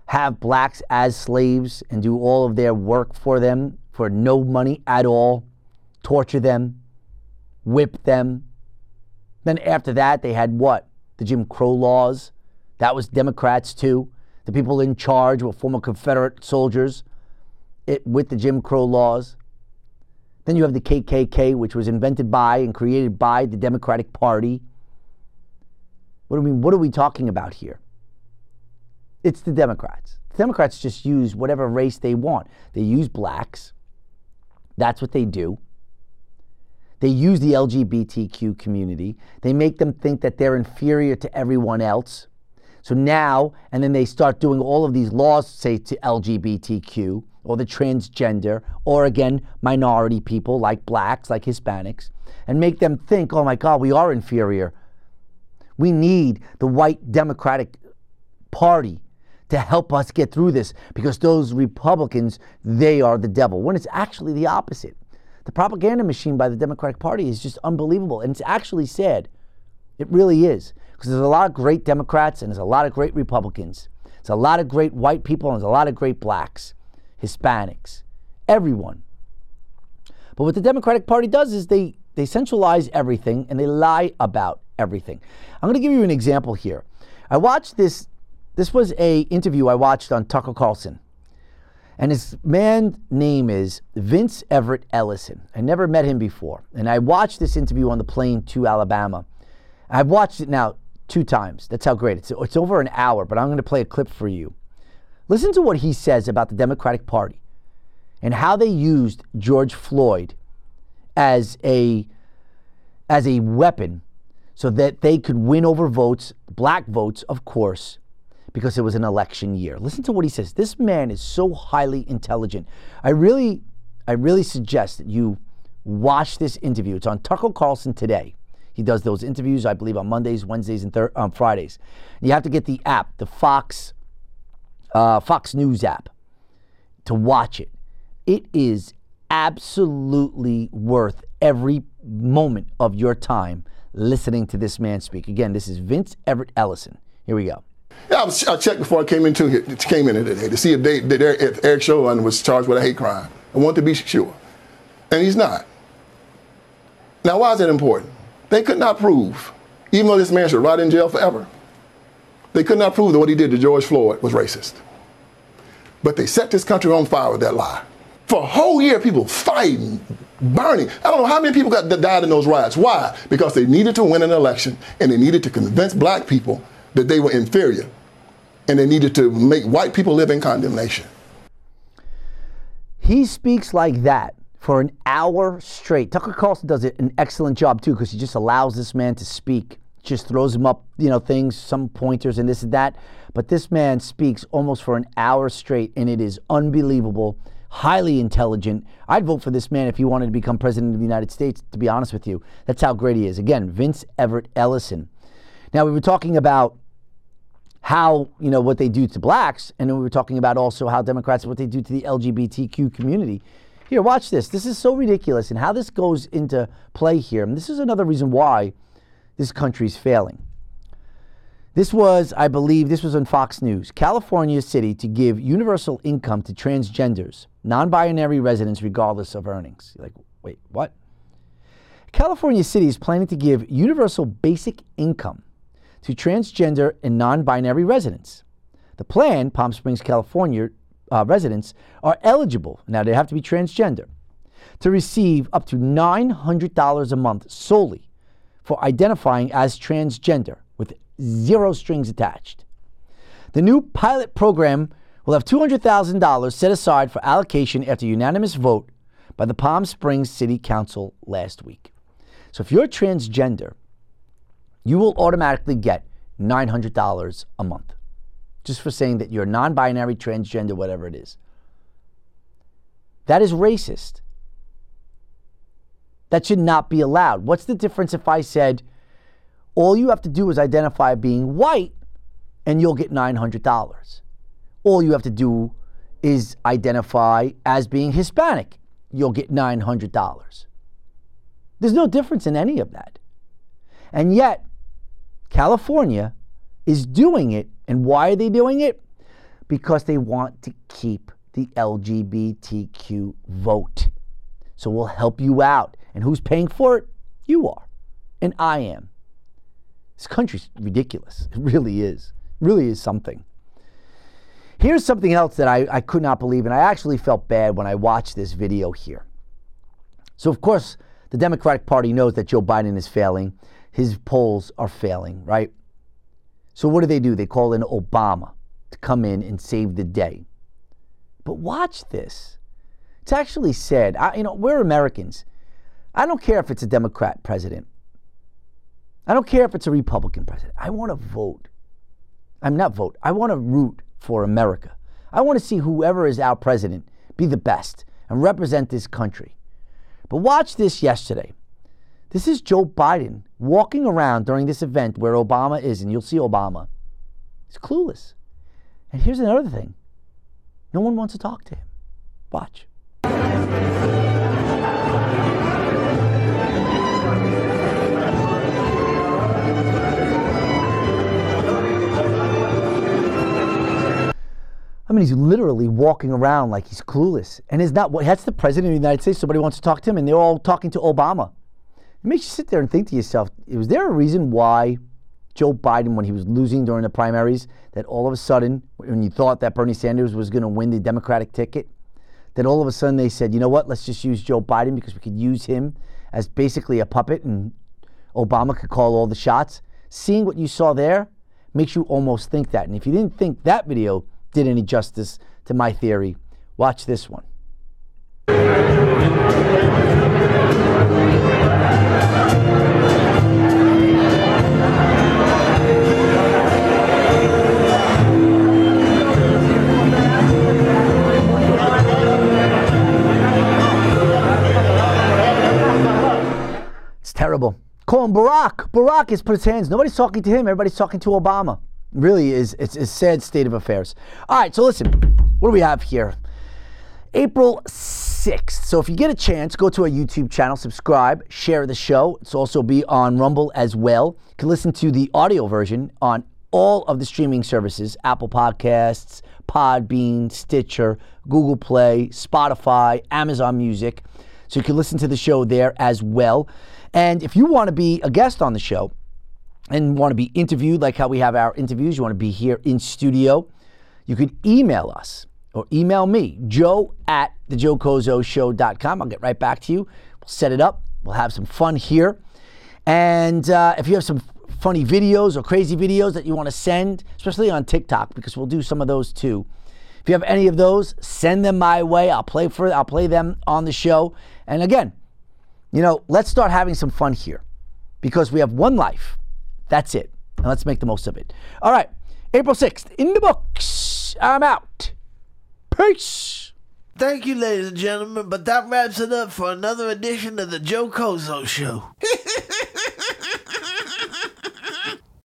have blacks as slaves and do all of their work for them for no money at all, torture them, whip them. Then after that, they had what? The Jim Crow laws. That was Democrats too. The people in charge were former Confederate soldiers it, with the Jim Crow laws. Then you have the KKK, which was invented by and created by the Democratic Party. What do we, what are we talking about here? It's the Democrats. The Democrats just use whatever race they want. They use blacks. That's what they do. They use the LGBTQ community. They make them think that they're inferior to everyone else. So now, and then they start doing all of these laws, say to LGBTQ or the transgender, or again, minority people like blacks, like Hispanics, and make them think, oh my God, we are inferior. We need the white Democratic Party to help us get through this because those Republicans, they are the devil. When it's actually the opposite. The propaganda machine by the Democratic Party is just unbelievable. And it's actually sad. It really is. Because there's a lot of great Democrats and there's a lot of great Republicans. There's a lot of great white people and there's a lot of great blacks, Hispanics, everyone. But what the Democratic Party does is they, they centralize everything and they lie about everything. I'm going to give you an example here. I watched this, this was a interview I watched on Tucker Carlson. And his man name is Vince Everett Ellison. I never met him before. And I watched this interview on the plane to Alabama. I've watched it now two times. That's how great it's. It's over an hour, but I'm going to play a clip for you. Listen to what he says about the Democratic Party and how they used George Floyd as a as a weapon so that they could win over votes, black votes, of course, because it was an election year. Listen to what he says. This man is so highly intelligent. I really, I really suggest that you watch this interview. It's on Tucker Carlson today. He does those interviews, I believe, on Mondays, Wednesdays, and thir- um, Fridays. And you have to get the app, the Fox, uh, Fox News app, to watch it. It is absolutely worth every moment of your time listening to this man speak. Again, this is Vince Everett Ellison. Here we go. Yeah, I, was, I checked before I came into here, came in here today to see if, they, if Eric, Eric Chauvin was charged with a hate crime. I want to be sure, and he's not. Now, why is that important? They could not prove, even though this man should rot in jail forever, they could not prove that what he did to George Floyd was racist. But they set this country on fire with that lie. For a whole year, people fighting, burning. I don't know how many people got died in those riots. Why? Because they needed to win an election and they needed to convince black people that they were inferior. And they needed to make white people live in condemnation. He speaks like that for an hour straight. Tucker Carlson does an excellent job too because he just allows this man to speak, just throws him up, you know, things, some pointers and this and that. But this man speaks almost for an hour straight, and it is unbelievable, highly intelligent. I'd vote for this man if he wanted to become president of the United States, to be honest with you. That's how great he is. Again, Vince Everett Ellison. Now, we were talking about how, you know, what they do to blacks, and then we were talking about also how Democrats, what they do to the LGBTQ community. Here, watch this. This is so ridiculous, and how this goes into play here. And this is another reason why this country is failing. This was, I believe, this was on Fox News. California City to give universal income to transgenders, non binary residents, regardless of earnings. You're like, wait, what? California City is planning to give universal basic income to transgender and non binary residents. The plan, Palm Springs, California uh, residents are eligible, now they have to be transgender, to receive up to $900 a month solely for identifying as transgender with zero strings attached. The new pilot program will have $200,000 set aside for allocation after unanimous vote by the Palm Springs City Council last week. So if you're transgender, you will automatically get $900 a month just for saying that you're non binary, transgender, whatever it is. That is racist. That should not be allowed. What's the difference if I said, all you have to do is identify being white and you'll get $900? All you have to do is identify as being Hispanic. You'll get $900. There's no difference in any of that. And yet, California is doing it. And why are they doing it? Because they want to keep the LGBTQ vote. So we'll help you out. And who's paying for it? You are. And I am. This country's ridiculous. It really is. It really is something. Here's something else that I, I could not believe, and I actually felt bad when I watched this video here. So, of course, the Democratic Party knows that Joe Biden is failing. His polls are failing, right? So what do they do? They call in Obama to come in and save the day. But watch this. It's actually said, I, you know, we're Americans. I don't care if it's a Democrat president. I don't care if it's a Republican president. I want to vote. I'm not vote. I want to root for America. I want to see whoever is our president be the best and represent this country. But watch this yesterday. This is Joe Biden walking around during this event where Obama is, and you'll see Obama. He's clueless. And here's another thing no one wants to talk to him. Watch. I mean, he's literally walking around like he's clueless. And is not what that's the president of the United States. Somebody wants to talk to him, and they're all talking to Obama. It makes you sit there and think to yourself, was there a reason why Joe Biden, when he was losing during the primaries, that all of a sudden, when you thought that Bernie Sanders was going to win the Democratic ticket, that all of a sudden they said, you know what, let's just use Joe Biden because we could use him as basically a puppet and Obama could call all the shots. Seeing what you saw there makes you almost think that. And if you didn't think that video did any justice to my theory, watch this one. It's terrible. Call him Barack. Barack has put his hands. Nobody's talking to him. Everybody's talking to Obama. Really is. It's a sad state of affairs. All right. So listen, what do we have here? April 6th. So if you get a chance, go to our YouTube channel, subscribe, share the show. It's also be on Rumble as well. You can listen to the audio version on all of the streaming services Apple Podcasts, Podbean, Stitcher, Google Play, Spotify, Amazon Music. So you can listen to the show there as well. And if you want to be a guest on the show and want to be interviewed, like how we have our interviews, you want to be here in studio, you could email us or email me, joe at thejoecozoshow.com. I'll get right back to you We'll set it up. We'll have some fun here. And uh, if you have some funny videos or crazy videos that you want to send, especially on TikTok, because we'll do some of those too. If you have any of those, send them my way. I'll play for I'll play them on the show. And again, you know, let's start having some fun here because we have one life. That's it. And let's make the most of it. All right. April 6th, in the books. I'm out. Peace. Thank you, ladies and gentlemen, but that wraps it up for another edition of the Joe Cozo Show.